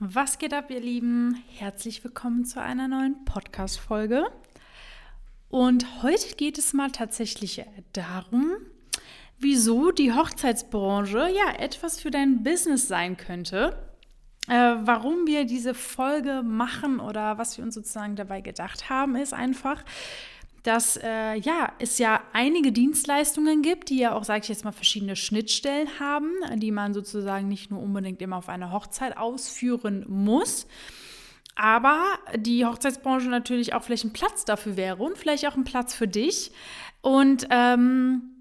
Was geht ab, ihr Lieben? Herzlich willkommen zu einer neuen Podcast-Folge. Und heute geht es mal tatsächlich darum, wieso die Hochzeitsbranche ja etwas für dein Business sein könnte. Äh, warum wir diese Folge machen oder was wir uns sozusagen dabei gedacht haben, ist einfach, dass äh, ja, es ja einige Dienstleistungen gibt, die ja auch, sage ich jetzt mal, verschiedene Schnittstellen haben, die man sozusagen nicht nur unbedingt immer auf einer Hochzeit ausführen muss. Aber die Hochzeitsbranche natürlich auch vielleicht ein Platz dafür wäre und vielleicht auch ein Platz für dich. Und ähm,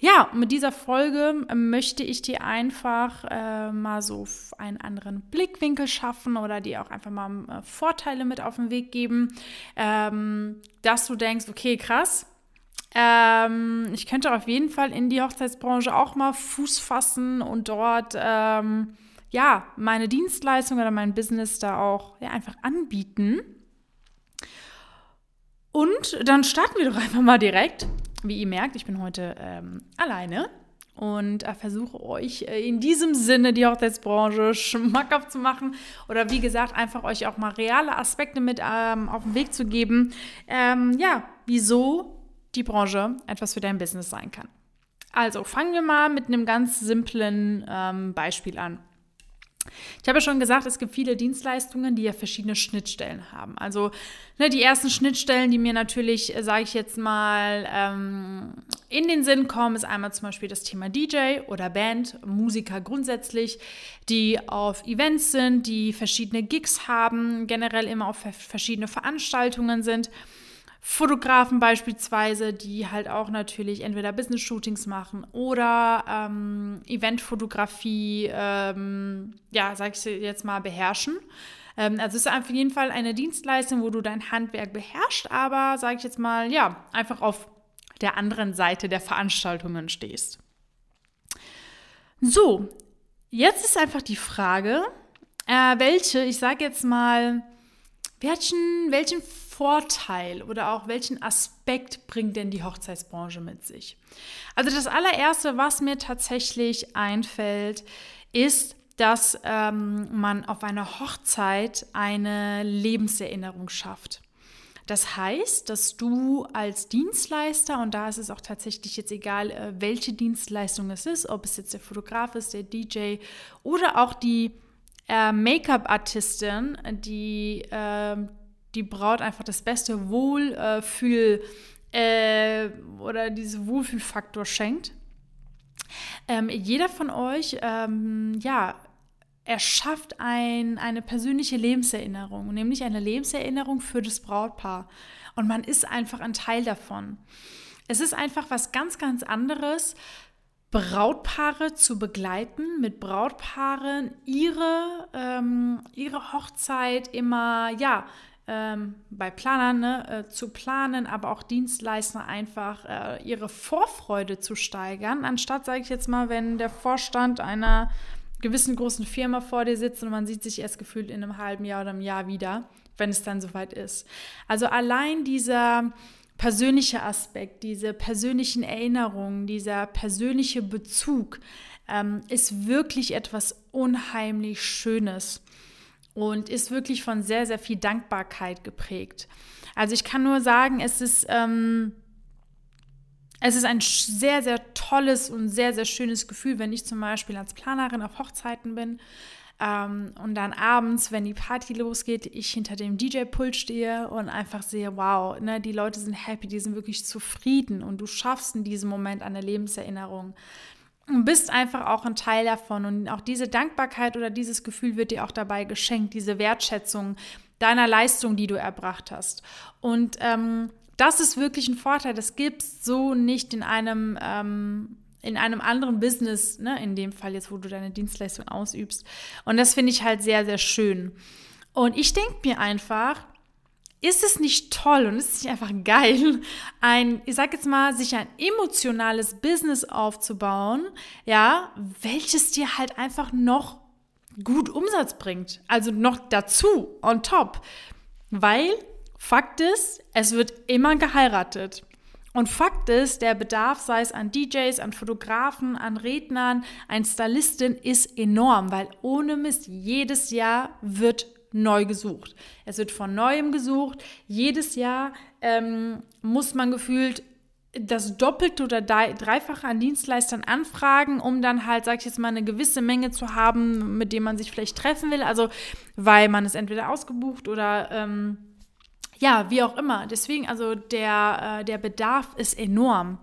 ja, mit dieser Folge möchte ich dir einfach äh, mal so einen anderen Blickwinkel schaffen oder dir auch einfach mal äh, Vorteile mit auf den Weg geben, ähm, dass du denkst, okay, krass, ähm, ich könnte auf jeden Fall in die Hochzeitsbranche auch mal Fuß fassen und dort ähm, ja meine Dienstleistung oder mein Business da auch ja, einfach anbieten. Und dann starten wir doch einfach mal direkt. Wie ihr merkt, ich bin heute ähm, alleine und äh, versuche euch äh, in diesem Sinne die Hochzeitsbranche schmackhaft zu machen oder wie gesagt einfach euch auch mal reale Aspekte mit ähm, auf den Weg zu geben. Ähm, ja, wieso die Branche etwas für dein Business sein kann. Also fangen wir mal mit einem ganz simplen ähm, Beispiel an. Ich habe ja schon gesagt, es gibt viele Dienstleistungen, die ja verschiedene Schnittstellen haben. Also ne, die ersten Schnittstellen, die mir natürlich, äh, sage ich jetzt mal, ähm, in den Sinn kommen, ist einmal zum Beispiel das Thema DJ oder Band, Musiker grundsätzlich, die auf Events sind, die verschiedene Gigs haben, generell immer auf verschiedene Veranstaltungen sind. Fotografen beispielsweise, die halt auch natürlich entweder Business-Shootings machen oder ähm, Eventfotografie, ähm, ja, sag ich jetzt mal, beherrschen. Ähm, also es ist auf jeden Fall eine Dienstleistung, wo du dein Handwerk beherrschst, aber, sag ich jetzt mal, ja, einfach auf der anderen Seite der Veranstaltungen stehst. So, jetzt ist einfach die Frage, äh, welche, ich sage jetzt mal, welchen, welchen Vorteil oder auch welchen Aspekt bringt denn die Hochzeitsbranche mit sich? Also das allererste, was mir tatsächlich einfällt, ist, dass ähm, man auf einer Hochzeit eine Lebenserinnerung schafft. Das heißt, dass du als Dienstleister, und da ist es auch tatsächlich jetzt egal, äh, welche Dienstleistung es ist, ob es jetzt der Fotograf ist, der DJ oder auch die äh, Make-up-Artistin, die äh, die Braut einfach das beste Wohlfühl äh, oder diesen Wohlfühlfaktor schenkt. Ähm, jeder von euch, ähm, ja, erschafft ein, eine persönliche Lebenserinnerung, nämlich eine Lebenserinnerung für das Brautpaar. Und man ist einfach ein Teil davon. Es ist einfach was ganz, ganz anderes, Brautpaare zu begleiten, mit Brautpaaren ihre, ähm, ihre Hochzeit immer, ja, ähm, bei Planern ne, äh, zu planen, aber auch Dienstleister einfach äh, ihre Vorfreude zu steigern, anstatt, sage ich jetzt mal, wenn der Vorstand einer gewissen großen Firma vor dir sitzt und man sieht sich erst gefühlt in einem halben Jahr oder einem Jahr wieder, wenn es dann soweit ist. Also allein dieser persönliche Aspekt, diese persönlichen Erinnerungen, dieser persönliche Bezug ähm, ist wirklich etwas unheimlich Schönes und ist wirklich von sehr, sehr viel Dankbarkeit geprägt. Also ich kann nur sagen, es ist, ähm, es ist ein sehr, sehr tolles und sehr, sehr schönes Gefühl, wenn ich zum Beispiel als Planerin auf Hochzeiten bin ähm, und dann abends, wenn die Party losgeht, ich hinter dem DJ-Pult stehe und einfach sehe, wow, ne, die Leute sind happy, die sind wirklich zufrieden und du schaffst in diesem Moment eine Lebenserinnerung und bist einfach auch ein Teil davon. Und auch diese Dankbarkeit oder dieses Gefühl wird dir auch dabei geschenkt, diese Wertschätzung deiner Leistung, die du erbracht hast. Und ähm, das ist wirklich ein Vorteil. Das gibt es so nicht in einem, ähm, in einem anderen Business, ne? in dem Fall jetzt, wo du deine Dienstleistung ausübst. Und das finde ich halt sehr, sehr schön. Und ich denke mir einfach, ist es nicht toll und ist es nicht einfach geil, ein, ich sag jetzt mal, sich ein emotionales Business aufzubauen, ja, welches dir halt einfach noch gut Umsatz bringt. Also noch dazu, on top. Weil Fakt ist, es wird immer geheiratet. Und Fakt ist, der Bedarf, sei es an DJs, an Fotografen, an Rednern, an Stylistin, ist enorm, weil ohne Mist jedes Jahr wird neu gesucht. Es wird von neuem gesucht. Jedes Jahr ähm, muss man gefühlt das Doppelte oder Dreifache an Dienstleistern anfragen, um dann halt, sag ich jetzt mal, eine gewisse Menge zu haben, mit dem man sich vielleicht treffen will. Also, weil man es entweder ausgebucht oder ähm, ja, wie auch immer. Deswegen, also der, äh, der Bedarf ist enorm.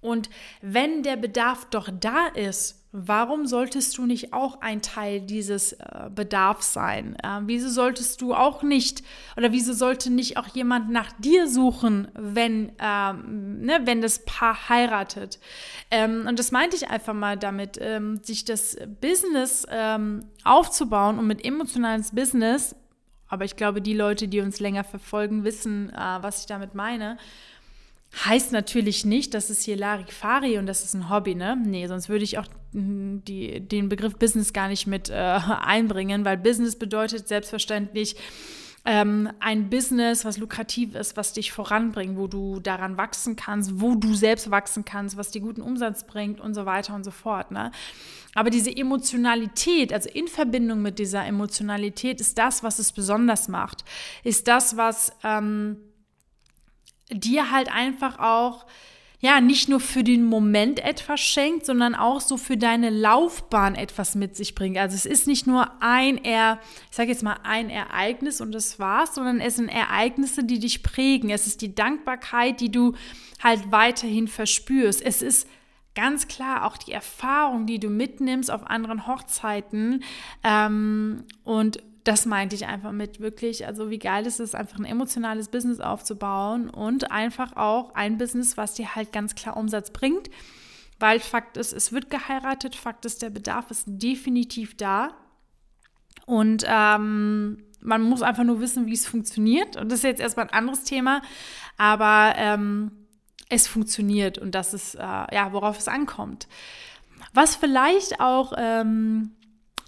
Und wenn der Bedarf doch da ist, warum solltest du nicht auch ein Teil dieses äh, Bedarfs sein? Äh, wieso solltest du auch nicht oder wieso sollte nicht auch jemand nach dir suchen, wenn, ähm, ne, wenn das Paar heiratet? Ähm, und das meinte ich einfach mal damit, ähm, sich das Business ähm, aufzubauen und mit emotionales Business aber ich glaube, die Leute, die uns länger verfolgen, wissen, äh, was ich damit meine. Heißt natürlich nicht, dass es hier Larifari und das ist ein Hobby, ne? Nee, sonst würde ich auch hm, die, den Begriff Business gar nicht mit äh, einbringen, weil Business bedeutet selbstverständlich ähm, ein Business, was lukrativ ist, was dich voranbringt, wo du daran wachsen kannst, wo du selbst wachsen kannst, was dir guten Umsatz bringt und so weiter und so fort. Ne? Aber diese Emotionalität, also in Verbindung mit dieser Emotionalität, ist das, was es besonders macht. Ist das, was ähm, dir halt einfach auch ja, nicht nur für den Moment etwas schenkt, sondern auch so für deine Laufbahn etwas mit sich bringt. Also es ist nicht nur ein, er, ich sage jetzt mal ein Ereignis und das war's, sondern es sind Ereignisse, die dich prägen. Es ist die Dankbarkeit, die du halt weiterhin verspürst. Es ist ganz klar auch die Erfahrung, die du mitnimmst auf anderen Hochzeiten ähm, und das meinte ich einfach mit wirklich, also wie geil ist es, einfach ein emotionales Business aufzubauen und einfach auch ein Business, was dir halt ganz klar Umsatz bringt. Weil Fakt ist, es wird geheiratet, Fakt ist, der Bedarf ist definitiv da. Und ähm, man muss einfach nur wissen, wie es funktioniert. Und das ist jetzt erstmal ein anderes Thema, aber ähm, es funktioniert und das ist, äh, ja, worauf es ankommt. Was vielleicht auch ähm,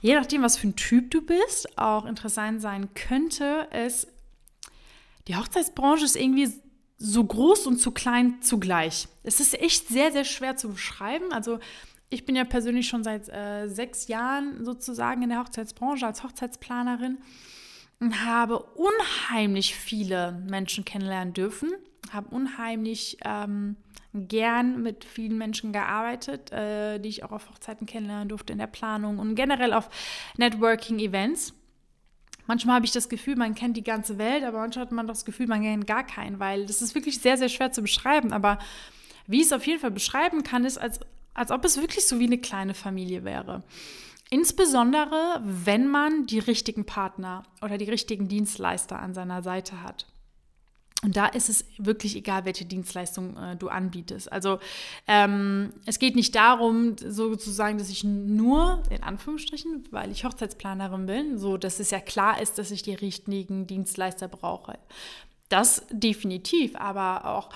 je nachdem, was für ein Typ du bist, auch interessant sein könnte, ist, die Hochzeitsbranche ist irgendwie so groß und zu klein zugleich. Es ist echt sehr, sehr schwer zu beschreiben. Also ich bin ja persönlich schon seit äh, sechs Jahren sozusagen in der Hochzeitsbranche als Hochzeitsplanerin und habe unheimlich viele Menschen kennenlernen dürfen, habe unheimlich ähm, gern mit vielen Menschen gearbeitet, äh, die ich auch auf Hochzeiten kennenlernen durfte in der Planung und generell auf Networking-Events. Manchmal habe ich das Gefühl, man kennt die ganze Welt, aber manchmal hat man das Gefühl, man kennt gar keinen, weil das ist wirklich sehr, sehr schwer zu beschreiben. Aber wie ich es auf jeden Fall beschreiben kann, ist, als, als ob es wirklich so wie eine kleine Familie wäre. Insbesondere, wenn man die richtigen Partner oder die richtigen Dienstleister an seiner Seite hat. Und da ist es wirklich egal, welche Dienstleistung äh, du anbietest. Also ähm, es geht nicht darum, sozusagen, dass ich nur, in Anführungsstrichen, weil ich Hochzeitsplanerin bin, so dass es ja klar ist, dass ich die richtigen Dienstleister brauche. Das definitiv, aber auch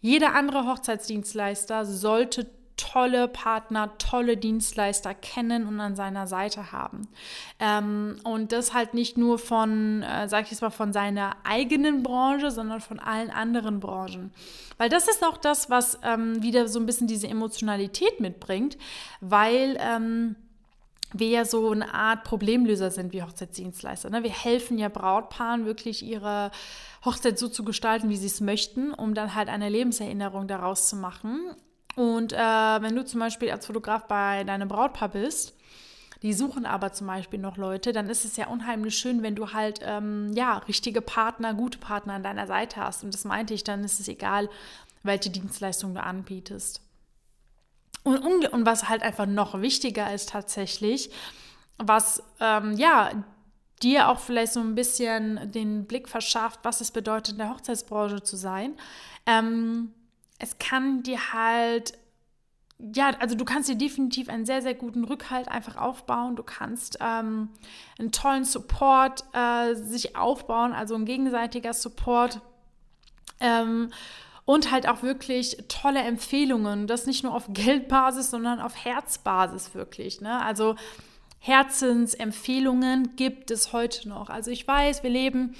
jeder andere Hochzeitsdienstleister sollte tolle Partner, tolle Dienstleister kennen und an seiner Seite haben. Ähm, und das halt nicht nur von, äh, sag ich jetzt mal, von seiner eigenen Branche, sondern von allen anderen Branchen. Weil das ist auch das, was ähm, wieder so ein bisschen diese Emotionalität mitbringt, weil ähm, wir ja so eine Art Problemlöser sind wie Hochzeitsdienstleister. Ne? Wir helfen ja Brautpaaren wirklich ihre Hochzeit so zu gestalten, wie sie es möchten, um dann halt eine Lebenserinnerung daraus zu machen. Und äh, wenn du zum Beispiel als Fotograf bei deinem Brautpaar bist, die suchen aber zum Beispiel noch Leute, dann ist es ja unheimlich schön, wenn du halt ähm, ja richtige Partner, gute Partner an deiner Seite hast. Und das meinte ich, dann ist es egal, welche Dienstleistung du anbietest. Und, und was halt einfach noch wichtiger ist tatsächlich, was ähm, ja dir auch vielleicht so ein bisschen den Blick verschafft, was es bedeutet, in der Hochzeitsbranche zu sein. Ähm, es kann dir halt, ja, also du kannst dir definitiv einen sehr, sehr guten Rückhalt einfach aufbauen. Du kannst ähm, einen tollen Support äh, sich aufbauen, also ein gegenseitiger Support. Ähm, und halt auch wirklich tolle Empfehlungen. Das nicht nur auf Geldbasis, sondern auf Herzbasis wirklich. Ne? Also Herzensempfehlungen gibt es heute noch. Also ich weiß, wir leben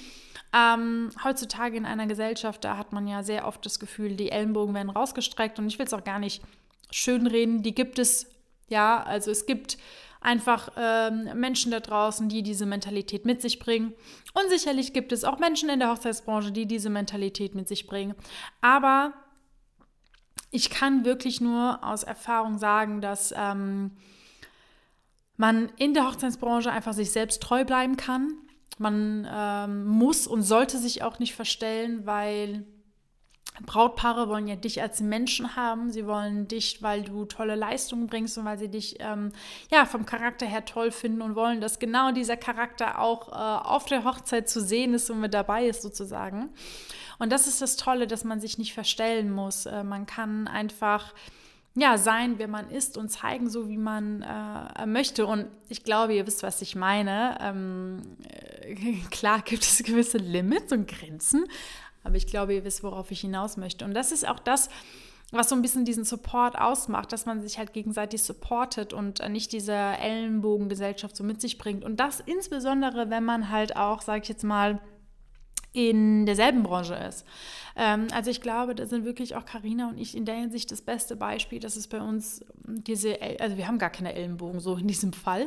Ähm, heutzutage in einer Gesellschaft, da hat man ja sehr oft das Gefühl, die Ellenbogen werden rausgestreckt und ich will es auch gar nicht schönreden, die gibt es, ja, also es gibt einfach ähm, Menschen da draußen, die diese Mentalität mit sich bringen. Und sicherlich gibt es auch Menschen in der Hochzeitsbranche, die diese Mentalität mit sich bringen. Aber ich kann wirklich nur aus Erfahrung sagen, dass ähm, man in der Hochzeitsbranche einfach sich selbst treu bleiben kann. Man ähm, muss und sollte sich auch nicht verstellen, weil Brautpaare wollen ja dich als Menschen haben. Sie wollen dich, weil du tolle Leistungen bringst und weil sie dich ähm, ja vom Charakter her toll finden und wollen, dass genau dieser Charakter auch äh, auf der Hochzeit zu sehen ist und mit dabei ist sozusagen. Und das ist das Tolle, dass man sich nicht verstellen muss. Äh, man kann einfach ja, sein, wer man ist und zeigen, so wie man äh, möchte. Und ich glaube, ihr wisst, was ich meine. Ähm, äh, klar gibt es gewisse Limits und Grenzen, aber ich glaube, ihr wisst, worauf ich hinaus möchte. Und das ist auch das, was so ein bisschen diesen Support ausmacht, dass man sich halt gegenseitig supportet und nicht diese Ellenbogengesellschaft so mit sich bringt. Und das insbesondere, wenn man halt auch, sag ich jetzt mal, in derselben Branche ist. Ähm, also ich glaube, da sind wirklich auch Karina und ich in der Hinsicht das beste Beispiel, dass es bei uns diese, also wir haben gar keine Ellenbogen so in diesem Fall.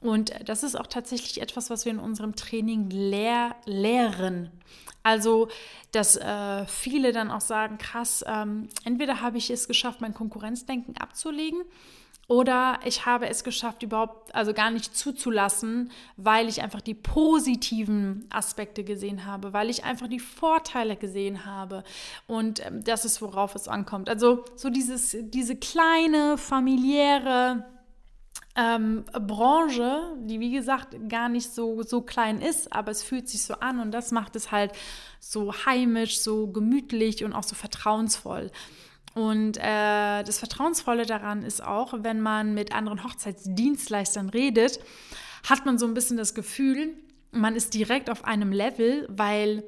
Und das ist auch tatsächlich etwas, was wir in unserem Training lehr lehren. Also, dass äh, viele dann auch sagen, krass, ähm, entweder habe ich es geschafft, mein Konkurrenzdenken abzulegen oder ich habe es geschafft, überhaupt, also gar nicht zuzulassen, weil ich einfach die positiven Aspekte gesehen habe, weil ich einfach die Vorteile gesehen habe. Und ähm, das ist, worauf es ankommt. Also so dieses, diese kleine, familiäre, ähm, Branche, die wie gesagt gar nicht so, so klein ist, aber es fühlt sich so an und das macht es halt so heimisch, so gemütlich und auch so vertrauensvoll. Und äh, das Vertrauensvolle daran ist auch, wenn man mit anderen Hochzeitsdienstleistern redet, hat man so ein bisschen das Gefühl, man ist direkt auf einem Level, weil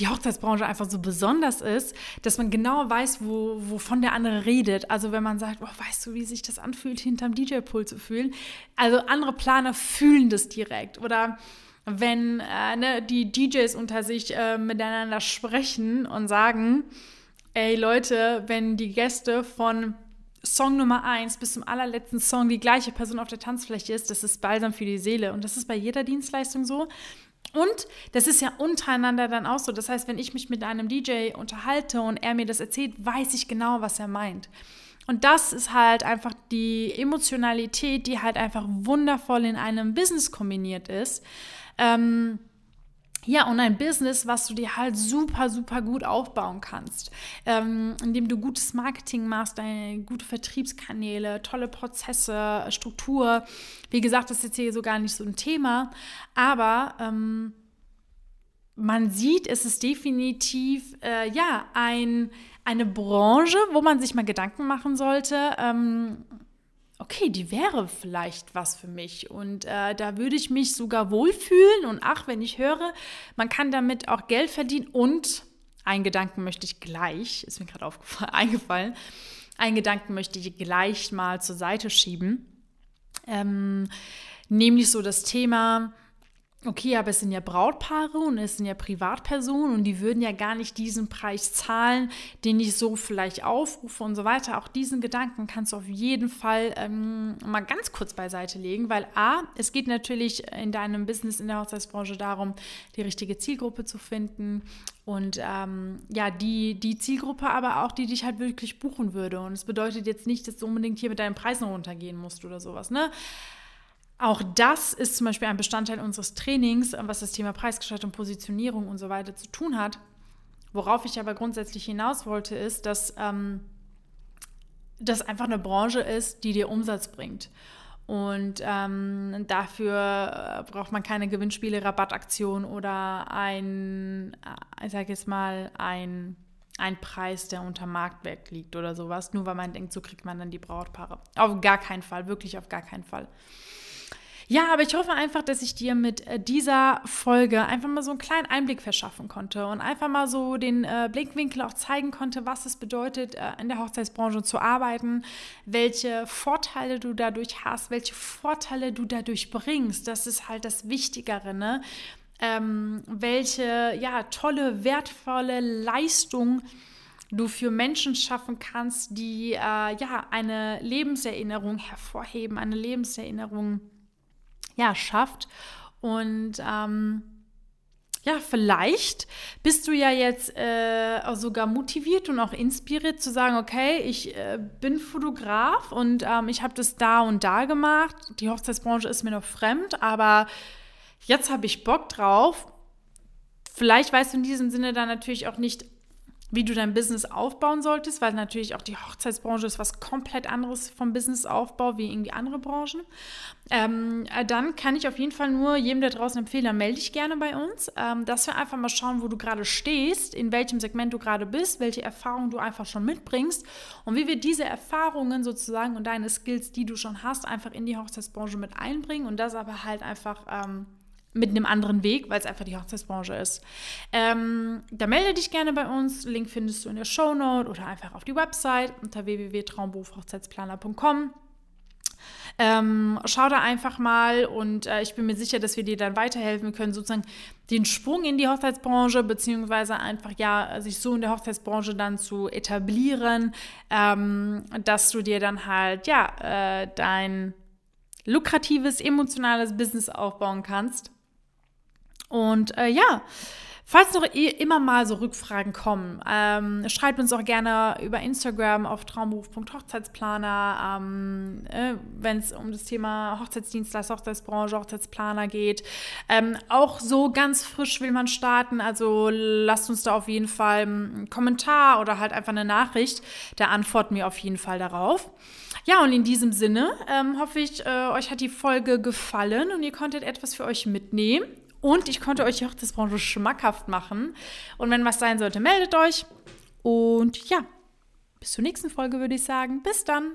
die Hochzeitsbranche einfach so besonders ist, dass man genau weiß, wo, wovon der andere redet. Also wenn man sagt, oh, weißt du, wie sich das anfühlt, hinterm DJ-Pool zu fühlen? Also andere Planer fühlen das direkt. Oder wenn äh, ne, die DJs unter sich äh, miteinander sprechen und sagen, ey Leute, wenn die Gäste von Song Nummer 1 bis zum allerletzten Song die gleiche Person auf der Tanzfläche ist, das ist balsam für die Seele. Und das ist bei jeder Dienstleistung so. Und das ist ja untereinander dann auch so. Das heißt, wenn ich mich mit einem DJ unterhalte und er mir das erzählt, weiß ich genau, was er meint. Und das ist halt einfach die Emotionalität, die halt einfach wundervoll in einem Business kombiniert ist. Ähm, ja, und ein Business, was du dir halt super, super gut aufbauen kannst, ähm, indem du gutes Marketing machst, deine gute Vertriebskanäle, tolle Prozesse, Struktur. Wie gesagt, das ist jetzt hier so gar nicht so ein Thema, aber ähm, man sieht, es ist definitiv äh, ja ein, eine Branche, wo man sich mal Gedanken machen sollte. Ähm, okay, die wäre vielleicht was für mich. Und äh, da würde ich mich sogar wohlfühlen. Und ach, wenn ich höre, man kann damit auch Geld verdienen. Und einen Gedanken möchte ich gleich, ist mir gerade eingefallen, einen Gedanken möchte ich gleich mal zur Seite schieben, ähm, nämlich so das Thema, okay, aber es sind ja Brautpaare und es sind ja Privatpersonen und die würden ja gar nicht diesen Preis zahlen, den ich so vielleicht aufrufe und so weiter. Auch diesen Gedanken kannst du auf jeden Fall ähm, mal ganz kurz beiseite legen, weil A, es geht natürlich in deinem Business in der Hochzeitsbranche darum, die richtige Zielgruppe zu finden und ähm, ja, die, die Zielgruppe aber auch, die dich halt wirklich buchen würde. Und es bedeutet jetzt nicht, dass du unbedingt hier mit deinen Preisen runtergehen musst oder sowas, ne? Auch das ist zum Beispiel ein Bestandteil unseres Trainings, was das Thema Preisgestaltung, Positionierung und so weiter zu tun hat. Worauf ich aber grundsätzlich hinaus wollte, ist, dass ähm, das einfach eine Branche ist, die dir Umsatz bringt. Und ähm, dafür äh, braucht man keine Gewinnspiele, Rabattaktion oder ein, äh, ich sage jetzt mal, ein, ein Preis, der unter Marktwert liegt oder sowas, nur weil man denkt, so kriegt man dann die Brautpaare. Auf gar keinen Fall, wirklich auf gar keinen Fall. Ja, aber ich hoffe einfach, dass ich dir mit äh, dieser Folge einfach mal so einen kleinen Einblick verschaffen konnte und einfach mal so den äh, Blickwinkel auch zeigen konnte, was es bedeutet, äh, in der Hochzeitsbranche zu arbeiten, welche Vorteile du dadurch hast, welche Vorteile du dadurch bringst. Das ist halt das Wichtigere, ne? ähm, welche ja, tolle, wertvolle Leistung du für Menschen schaffen kannst, die äh, ja eine Lebenserinnerung hervorheben, eine Lebenserinnerung ja schafft und ähm, ja, vielleicht bist du ja jetzt äh, sogar motiviert und auch inspiriert zu sagen, okay, ich äh, bin Fotograf und ähm, ich habe das da und da gemacht. Die Hochzeitsbranche ist mir noch fremd, aber jetzt habe ich Bock drauf. Vielleicht weißt du in diesem Sinne dann natürlich auch nicht, wie du dein Business aufbauen solltest, weil natürlich auch die Hochzeitsbranche ist was komplett anderes vom Businessaufbau wie irgendwie andere Branchen. Ähm, äh, dann kann ich auf jeden Fall nur jedem da draußen empfehlen, melde dich gerne bei uns, ähm, dass wir einfach mal schauen, wo du gerade stehst, in welchem Segment du gerade bist, welche Erfahrungen du einfach schon mitbringst und wie wir diese Erfahrungen sozusagen und deine Skills, die du schon hast, einfach in die Hochzeitsbranche mit einbringen und das aber halt einfach ähm, mit einem anderen Weg, weil es einfach die Hochzeitsbranche ist. Ähm, da melde dich gerne bei uns. Link findest du in der Show Note oder einfach auf die Website unter www.traumberufhochzeitsplaner.com. Ähm, schau da einfach mal und äh, ich bin mir sicher, dass wir dir dann weiterhelfen können, sozusagen den Sprung in die Hochzeitsbranche, beziehungsweise einfach ja, sich so in der Hochzeitsbranche dann zu etablieren, ähm, dass du dir dann halt ja äh, dein lukratives, emotionales Business aufbauen kannst. Und äh, ja, falls noch immer mal so Rückfragen kommen, ähm, schreibt uns auch gerne über Instagram auf traumberuf.hochzeitsplaner, ähm, äh, wenn es um das Thema Hochzeitsdienstleister, Hochzeitsbranche, Hochzeitsplaner geht. Ähm, auch so ganz frisch will man starten, also lasst uns da auf jeden Fall einen Kommentar oder halt einfach eine Nachricht. Da antworten wir auf jeden Fall darauf. Ja, und in diesem Sinne ähm, hoffe ich, äh, euch hat die Folge gefallen und ihr konntet etwas für euch mitnehmen. Und ich konnte euch auch das Branche schmackhaft machen. Und wenn was sein sollte, meldet euch. Und ja, bis zur nächsten Folge würde ich sagen. Bis dann.